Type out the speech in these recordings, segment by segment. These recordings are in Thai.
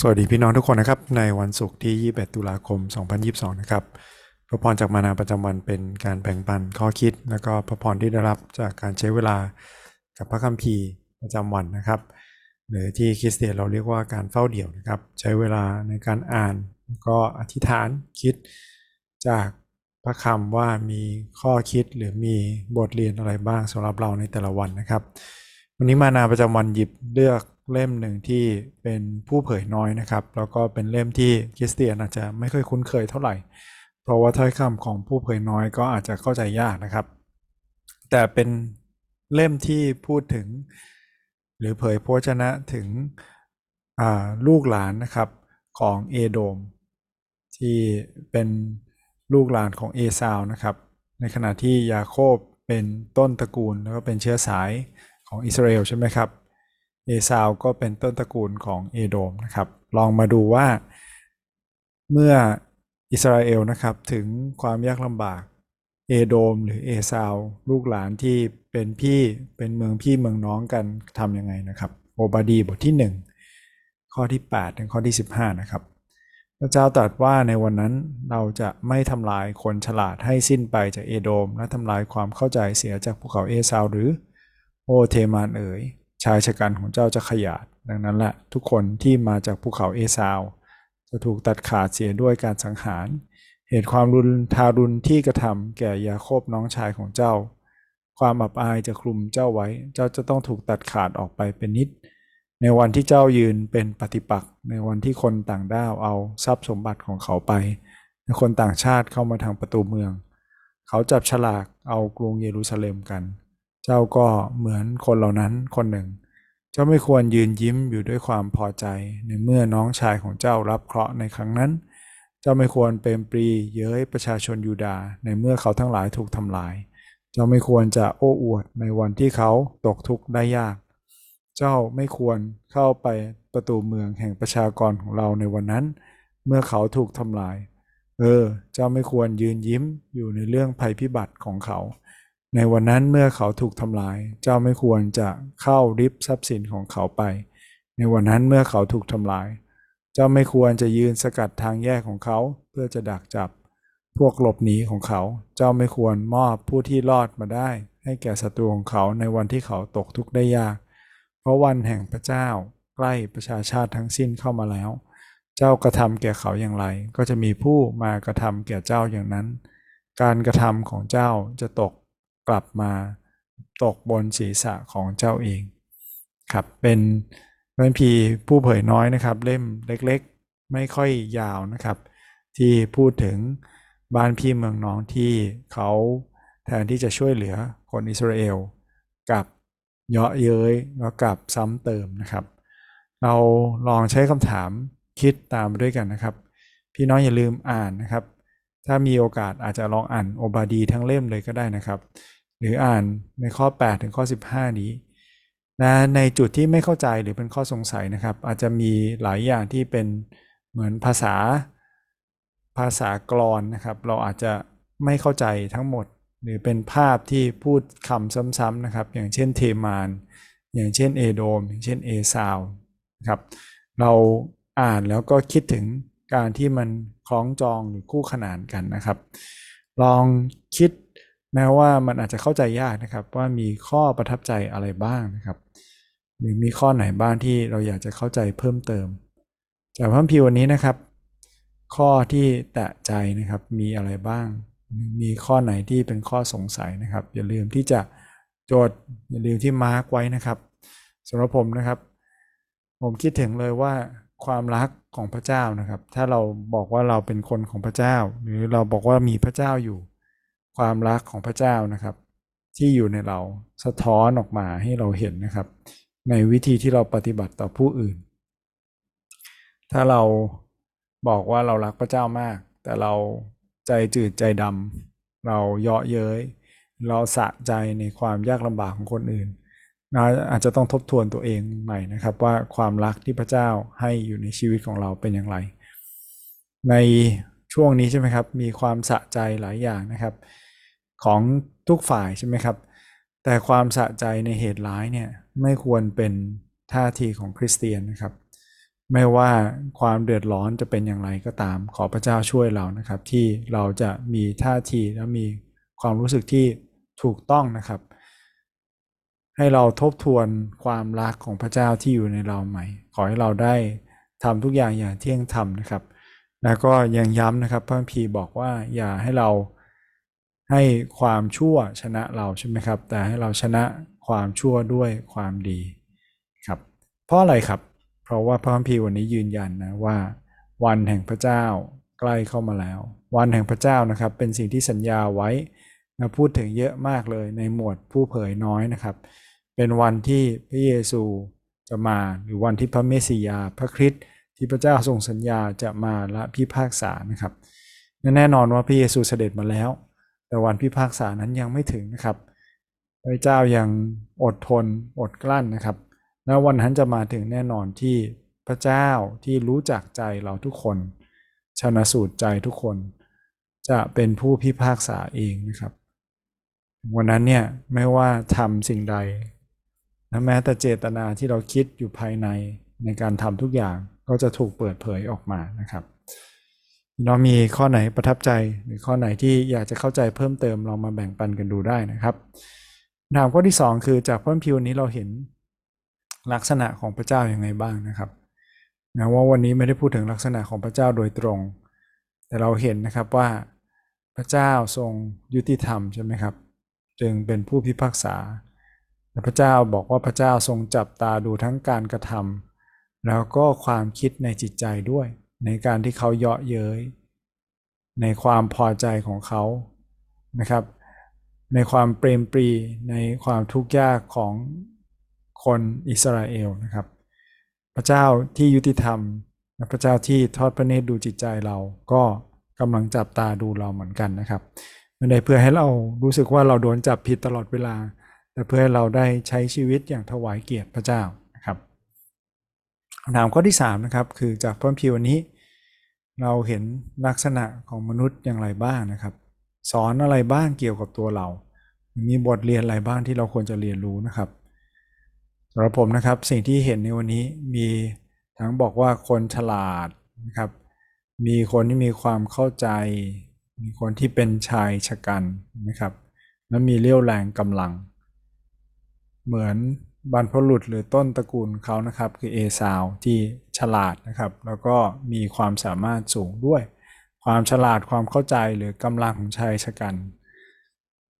สวัสดีพี่น้องทุกคนนะครับ ในวันศุกร์ที่ 21 ตุลาคม 2022 นะครับพระพรจากมานาประจำวันเป็นการแบ่งปันข้อคิด แล้วก็พระพรที่ได้รับจากการใช้เวลากับพระคัมภีร์ประจำวันนะครับ หรือที่คริสเตียนเราเรียกว่าการเฝ้าเดี่ยวนะครับ ใช้เวลาในการอ่านก็อธิษฐานคิดจากพระคำว่ามีข้อคิดหรือมีบทเรียนอะไรบ้างสำหรับเราในแต่ละวันนะครับ วันนี้มานาประจำวันหยิบเลือก เล่มหนึ่งที่เป็นผู้เผยน้อยนะครับ แล้วก็เป็นเล่มที่คริสเตียนอาจจะไม่ค่อยคุ้นเคยเท่าไหร่ เพราะว่าถ้อยคำของผู้เผยน้อยก็อาจจะเข้าใจยากนะครับ แต่เป็นเล่มที่พูดถึง หรือเผยพระชนะถึงลูกหลานนะครับของเอโดม ที่เป็นลูกหลานของเอซาวนะครับ ในขณะที่ยาโคบเป็นต้นตระกูลแล้วก็เป็นเชื้อสายของอิสราเอลใช่ไหมครับ เอซาวก็เป็นต้นตระกูลของเอโดมนะครับ ลองมาดูว่าเมื่ออิสราเอลนะครับถึงความยากลำบากเอโดมหรือเอซาวลูกหลานที่เป็นพี่เป็นเมืองพี่เมืองน้องกันทำยังไงนะครับโอบาดีบทที่ 1 ข้อที่ 8 ถึงข้อที่ 15 นะครับ พระเจ้าตรัสว่าในวันนั้นเราจะไม่ทำลายคนฉลาดให้สิ้นไปจากเอโดม และทำลายความเข้าใจเสียจากภูเขาเอซาวหรือโอเทมานเอ๋ย ชายชะกันของเจ้าจะขยาดดังนั้นแหละทุกคนที่มาจากภูเขาเอซาว จะถูกตัดขาดเสียด้วยการสังหาร เหตุความรุนทารุณที่กระทำแก่ยาโคบน้องชายของเจ้า ความอับอายจะคลุมเจ้าไว้ เจ้าจะต้องถูกตัดขาดออกไปเป็นนิด ในวันที่เจ้ายืนเป็นปฏิปักษ์ในวันที่คนต่างด้าวเอาทรัพย์สมบัติของเขาไปในคนต่างชาติเข้ามาทางประตูเมือง เขาจับฉลากเอากรุงเยรูซาเล็มกัน เจ้าก็เหมือนคนเหล่านั้นคนหนึ่ง เจ้าไม่ควรยืนยิ้มอยู่ด้วยความพอใจ ในเมื่อน้องชายของเจ้ารับเคราะห์ในครั้งนั้น เจ้าไม่ควรเป็นปรีเย้ยประชาชนยูดาในเมื่อเขาทั้งหลายถูกทำลาย เจ้าไม่ควรจะโอ้อวดในวันที่เขาตกทุกข์ได้ยาก เจ้าไม่ควรเข้าไปประตูเมืองแห่งประชากรของเราในวันนั้น เมื่อเขาถูกทำลาย เออ เจ้าไม่ควรยืนยิ้มอยู่ในเรื่องภัยพิบัติของเขา ในวันนั้นเมื่อเขาถูกทำลาย เจ้าไม่ควรจะเข้าริบทรัพย์สินของเขาไป ในวันนั้นเมื่อเขาถูกทำลาย เจ้าไม่ควรจะยืนสกัดทางแยกของเขาเพื่อจะดักจับ พวกหลบหนีของเขา เจ้าไม่ควรมอบผู้ที่รอดมาได้ ให้แก่ศัตรูของเขาในวันที่เขาตกทุกข์ได้ยาก เพราะวันแห่งพระเจ้าใกล้ประชาชาติทั้งสิ้นเข้ามาแล้ว เจ้ากระทำแก่เขาอย่างไร ก็จะมีผู้มากระทำแก่เจ้าอย่างนั้น การกระทำของเจ้าจะตก กลับมาตกบนศีรษะของเจ้าเองครับเป็นเล่มพีผู้เผยน้อยนะครับ เล่มเล็กๆ ไม่ค่อยยาวนะครับ ที่พูดถึงบ้านพี่เมืองน้องที่เขาแทนที่จะช่วยเหลือคนอิสราเอลกับเยาะเย้ยแล้วกับซ้ำเติมนะครับ เราลองใช้คำถามคิดตามด้วยกันนะครับ พี่น้องอย่าลืมอ่านนะครับ ถ้ามีโอกาสอาจจะลองอ่านโอบาดีทั้งเล่มเลยก็ได้นะครับ หรืออ่านในข้อ 8 ถึงข้อ 15 นี้นะในจุดที่ไม่เข้าใจหรือเป็นข้อสงสัยนะครับ อาจจะมีหลายอย่างที่เป็นเหมือนภาษาภาษากรอนนะครับ เราอาจจะไม่เข้าใจทั้งหมด หรือเป็นภาพที่พูดคำซ้ำๆนะครับ อย่างเช่นเทมาน อย่างเช่นเอโดมอย่างเช่นเอซาวครับเราอ่านแล้วก็คิดถึงการที่มันคล้องจองหรือคู่ขนานกันนะครับ ลองคิด แม้ว่ามันอาจจะเข้าใจยากนะครับ ว่ามีข้อประทับใจอะไรบ้างนะครับหรือมีข้อไหนบ้างที่เราอยากจะเข้าใจเพิ่มเติม จากพระพิวันนี้นะครับ ข้อที่แตะใจนะครับมีอะไรบ้าง มีข้อไหนที่เป็นข้อสงสัยนะครับ อย่าลืมที่จะจทย์อย่าลืมที่มาร์กไว้นะครับสำหรับผมนะครับ ผมคิดถึงเลยว่าความรักของพระเจ้านะครับ ถ้าเราบอกว่าเราเป็นคนของพระเจ้า หรือเราบอกว่ามีพระเจ้าอยู่ ความรักของพระเจ้านะครับ ที่อยู่ในเราสะท้อนออกมาให้เราเห็นนะครับ ในวิธีที่เราปฏิบัติต่อผู้อื่น ถ้าเราบอกว่าเรารักพระเจ้ามาก แต่เราใจจืดใจดำเราเยาะเย้ยเราสะใจในความยากลำบากของคนอื่นเราอาจจะต้องทบทวนตัวเองใหม่นะครับ ว่าความรักที่พระเจ้าให้อยู่ในชีวิตของเราเป็นอย่างไร ในช่วงนี้ใช่ไหมครับ มีความสะใจหลายอย่างนะครับ ของทุกฝ่ายใช่ไหมครับ แต่ความสะใจในเหตุร้ายเนี่ยไม่ควรเป็นท่าทีของคริสเตียนนะครับ ไม่ว่าความเดือดร้อนจะเป็นอย่างไรก็ตาม ขอพระเจ้าช่วยเรานะครับ ที่เราจะมีท่าทีและมีความรู้สึกที่ถูกต้องนะครับ ให้เราทบทวนความรักของพระเจ้าที่อยู่ในเราใหม่ ขอให้เราได้ทำทุกอย่างอย่างเที่ยงธรรมนะครับ แล้วก็ยังย้ำนะครับพระพีบอกว่าอย่าให้เรา ให้ความชั่วชนะเราใช่ไหมครับ แต่ให้เราชนะความชั่วด้วยความดีครับ เพราะอะไรครับ เพราะว่าพระคัมภีร์วันนี้ยืนยันนะว่า วันแห่งพระเจ้าใกล้เข้ามาแล้ว วันแห่งพระเจ้านะครับ เป็นสิ่งที่สัญญาไว้นะพูดถึงเยอะมากเลยในหมวดผู้เผยน้อยนะครับ เป็นวันที่พระเยซูจะมาหรือวันที่พระเมสสิยาพระคริสต์ที่พระเจ้าทรงสัญญาจะมาและพิพากษานะครับ แน่นอนว่าพระเยซูเสด็จมาแล้ว แต่วันพิพากษานั้นยังไม่ถึงนะครับพระเจ้ายังอดทนอดกลั้นนะครับ และวันนั้นจะมาถึงแน่นอนที่พระเจ้าที่รู้จักใจเราทุกคนชนะสูตรใจทุกคน จะเป็นผู้พิพากษาเองนะครับ วันนั้นเนี่ยไม่ว่าทำสิ่งใดนะแม้แต่เจตนาที่เราคิดอยู่ภายในในการทำทุกอย่างก็จะถูกเปิดเผยออกมานะครับ เรามีข้อไหนประทับใจ หรือข้อไหนที่อยากจะเข้าใจเพิ่มเติมเรามาแบ่งปันกันดูได้นะครับถามข้อที่ 2 คือจากพ้นพิวนี้เราเห็นลักษณะของพระเจ้าอย่างไงบ้างนะครับนะว่าวันนี้ไม่ได้พูดถึงลักษณะของพระเจ้าโดยตรง แต่เราเห็นนะครับว่าพระเจ้าทรงยุติธรรมใช่ไหมครับ จึงเป็นผู้พิพากษาพระเจ้าบอกว่าพระเจ้าทรงจับตาดูทั้งการกระทำแล้วก็ความคิดในจิตใจด้วย ในการที่เขาเยาะเย้ยในความพอใจของเขานะครับ ในความเปรมปรีในความทุกข์ยากของคนอิสราเอลนะครับ พระเจ้าที่ยุติธรรมพระเจ้าที่ทอดพระเนตรดูจิตใจเราก็กำลังจับตาดูเราเหมือนกันนะครับไม่ได้เพื่อให้เรารู้สึกว่าเราโดนจับผิดตลอดเวลา แต่เพื่อให้เราได้ใช้ชีวิตอย่างถวายเกียรติพระเจ้า คำถามข้อที่3นะครับคือจากพระพิวันนี้ เราเห็นลักษณะของมนุษย์อย่างไรบ้างนะครับ สอนอะไรบ้างเกี่ยวกับตัวเรา มีบทเรียนอะไรบ้างที่เราควรจะเรียนรู้นะครับสำหรับผมนะครับสิ่งที่เห็นในวันนี้มีทั้งบอกว่าคนฉลาดนะครับ มีคนที่มีความเข้าใจ มีคนที่เป็นชายชะกันนะครับ และมีเลี้ยวแรงกำลัง เหมือน บรรพบุรุษหรือต้นตระกูลเขานะครับคือเอซาวที่ฉลาดนะครับ แล้วก็มีความสามารถสูงด้วย ความฉลาดความเข้าใจหรือกำลังของชายชะกัน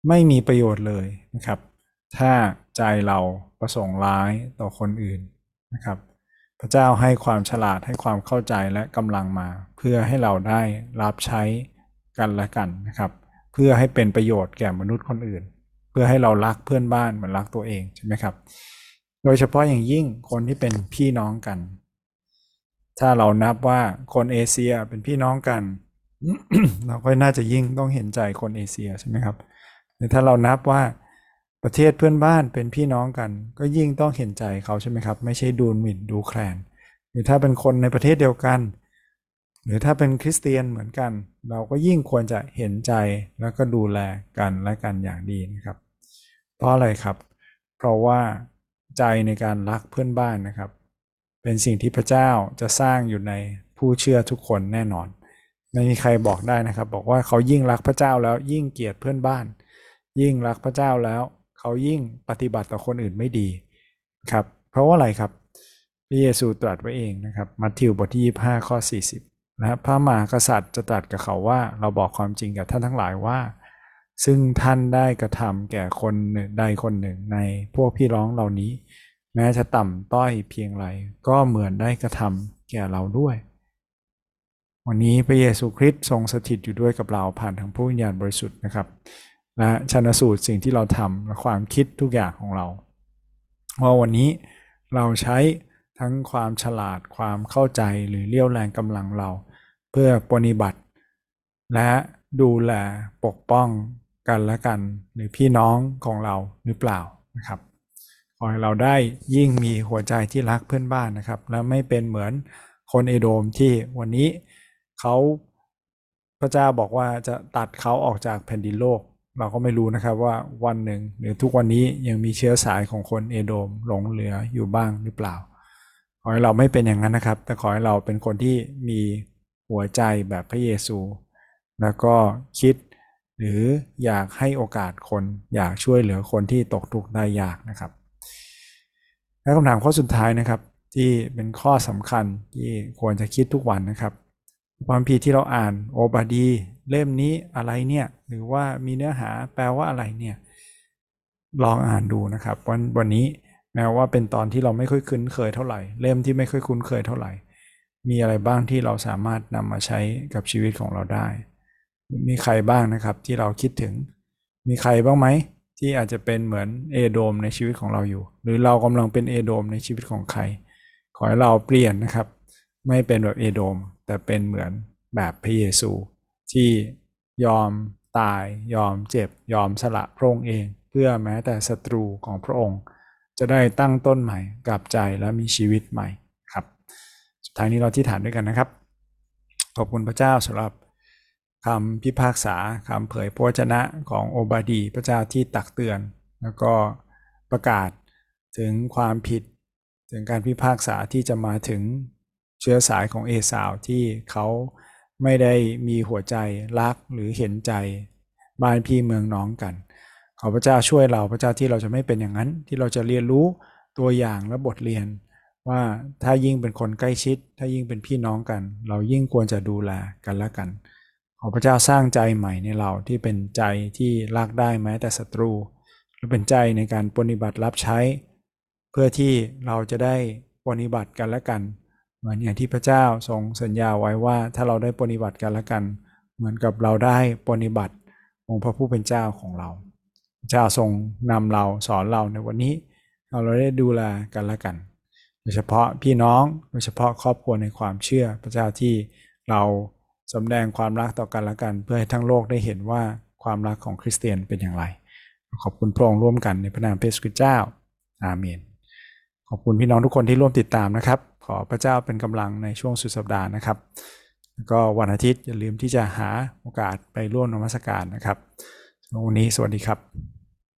ไม่มีประโยชน์เลยนะครับ ถ้าใจเราประสงค์ร้ายต่อคนอื่นนะครับ พระเจ้าให้ความฉลาดให้ความเข้าใจและกำลังมา เพื่อให้เราได้รับใช้กันและกันนะครับ เพื่อให้เป็นประโยชน์แก่มนุษย์คนอื่น เพื่อให้เรารักเพื่อนบ้านเหมือนรักตัวเองใช่ไหมครับ โดยเฉพาะอย่างยิ่งคนที่เป็นพี่น้องกัน ถ้าเรานับว่าคนเอเชียเป็นพี่น้องกัน เราก็น่าจะยิ่งต้องเห็นใจคนเอเชียใช่ไหมครับหรือถ้าเรานับว่าประเทศเพื่อนบ้านเป็นพี่น้องกัน ก็ยิ่งต้องเห็นใจเขาใช่ไหมครับ ไม่ใช่ดูหมิ่นดูแคลนหรือถ้าเป็นคนในประเทศเดียวกัน หรือถ้าเป็นคริสเตียนเหมือนกัน เราก็ยิ่งควรจะเห็นใจแล้วก็ดูแลกันและกันอย่างดีนะครับ เพราะอะไรครับ เพราะว่าใจในการรักเพื่อนบ้านนะครับ เป็นสิ่งที่พระเจ้าจะสร้างอยู่ในผู้เชื่อทุกคนแน่นอนไม่มีใครบอกได้นะครับ บอกว่าเขายิ่งรักพระเจ้าแล้วยิ่งเกลียดเพื่อนบ้าน ยิ่งรักพระเจ้าแล้ว เขายิ่งปฏิบัติต่อคนอื่นไม่ดีครับ เพราะว่าอะไรครับพระเยซูตรัสไว้เองนะครับ มัทธิวบทที่25ข้อ40 นะครับพระมหากษัตริย์จะตรัสกับเขาว่า เราบอกความจริงกับท่านทั้งหลายว่า ซึ่งท่านได้กระทำแก่คนใดคนหนึ่งในพวกพี่ร้องเหล่านี้ แม้จะต่ำต้อยเพียงไรก็เหมือนได้กระทำแก่เราด้วย วันนี้พระเยซูคริสต์ทรงสถิตอยู่ด้วยกับเราผ่านทางผู้วิญญาณบริสุทธิ์นะครับและชนะสูตรสิ่งที่เราทำและความคิดทุกอย่างของเราว่าวันนี้เราใช้ทั้งความฉลาดความเข้าใจหรือเลี้ยวแรงกำลังเรา เพื่อปฏิบัติ และดูแลปกป้องกันและกัน หรือพี่น้องของเราหรือเปล่านะครับขอให้เราได้ยิ่งมีหัวใจที่รักเพื่อนบ้านนะครับ และไม่เป็นเหมือนคนเอโดมที่วันนี้เขาพระเจ้าบอกว่าจะตัดเขาออกจากแผ่นดินโลก เราก็ไม่รู้นะครับว่าวันหนึ่งหรือทุกวันนี้ยังมีเชื้อสายของคนเอโดมหลงเหลืออยู่บ้างหรือเปล่า ขอให้เราไม่เป็นอย่างนั้นนะครับ แต่ขอให้เราเป็นคนที่มี หัวใจแบบพระเยซู แล้วก็คิดหรืออยากให้โอกาสคนอยากช่วยเหลือคนที่ตกทุกข์ได้ยากนะครับและคำถามข้อสุดท้ายนะครับที่เป็นข้อสำคัญที่ควรจะคิดทุกวันนะครับ ความพีที่เราอ่านโอบาดี เล่มนี้อะไรเนี่ยหรือว่ามีเนื้อหาแปลว่าอะไรเนี่ยลองอ่านดูนะครับ วันวันนี้แม้ว่าเป็นตอนที่เราไม่ค่อยคุ้นเคยเท่าไหร่ เล่มที่ไม่ค่อยคุ้นเคยเท่าไหร่ มีอะไรบ้างที่เราสามารถนำมาใช้กับชีวิตของเราได้ มีใครบ้างนะครับที่เราคิดถึง มีใครบ้างไหมที่อาจจะเป็นเหมือนเอโดมในชีวิตของเราอยู่ หรือเรากำลังเป็นเอโดมในชีวิตของใคร ขอให้เราเปลี่ยนนะครับ ไม่เป็นแบบเอโดม แต่เป็นเหมือนแบบพระเยซู ที่ยอมตายยอมเจ็บ ยอมสละพระองค์เอง เพื่อแม้แต่ศัตรูของพระองค์ จะได้ตั้งต้นใหม่กลับใจและมีชีวิตใหม่ ท้ายนี้เราที่ฐานด้วยกันนะครับ ขอบคุณพระเจ้าสำหรับคำพิพากษาคำเผยพระวจนะของโอบาดี พระเจ้าที่ตักเตือน แล้วก็ประกาศถึงความผิดถึงการพิพากษาที่จะมาถึงเชื้อสายของเอสาวที่เขาไม่ได้มีหัวใจรักหรือเห็นใจบ้านพี่เมืองน้องกัน ขอพระเจ้าช่วยเราพระเจ้าที่เราจะไม่เป็นอย่างนั้น ที่เราจะเรียนรู้ตัวอย่างและบทเรียน ว่าถ้ายิ่งเป็นคนใกล้ชิด ถ้ายิ่งเป็นพี่น้องกัน เรายิ่งควรจะดูแลกันและกัน ขอพระเจ้าสร้างใจใหม่ในเราที่เป็นใจที่รักได้แม้แต่ศัตรูและเป็นใจในการปฏิบัติรับใช้ เพื่อที่เราจะได้ปฏิบัติกันและกัน เหมือนอย่างที่พระเจ้าทรงสัญญาไว้ว่าถ้าเราได้ปฏิบัติกันและกัน เหมือนกับเราได้ปฏิบัติองค์พระผู้เป็นเจ้าของเราพระเจ้าทรงนำเราสอนเราในวันนี้ เราได้ดูแลกันและกัน ยเฉพาะพี่น้องโดยเฉพาะครอบครัวในความเชื่อ พระเจ้าที่เราสำแดงความรักต่อกันและกัน เพื่อให้ทั้งโลกได้เห็นว่าความรักของคริสเตียนเป็นอย่างไร ขอบคุณพระองค์ร่วมกันในพระนามพระเยซูคริสต์เจ้า อาเมน ขอบคุณพี่น้องทุกคนที่ร่วมติดตามนะครับ ขอพระเจ้าเป็นกำลังในช่วงสุดสัปดาห์นะครับแล้วก็วันอาทิตย์อย่าลืมที่จะหาโอกาสไปร่วมนมัสการนะครับวันนี้สวัสดีครับ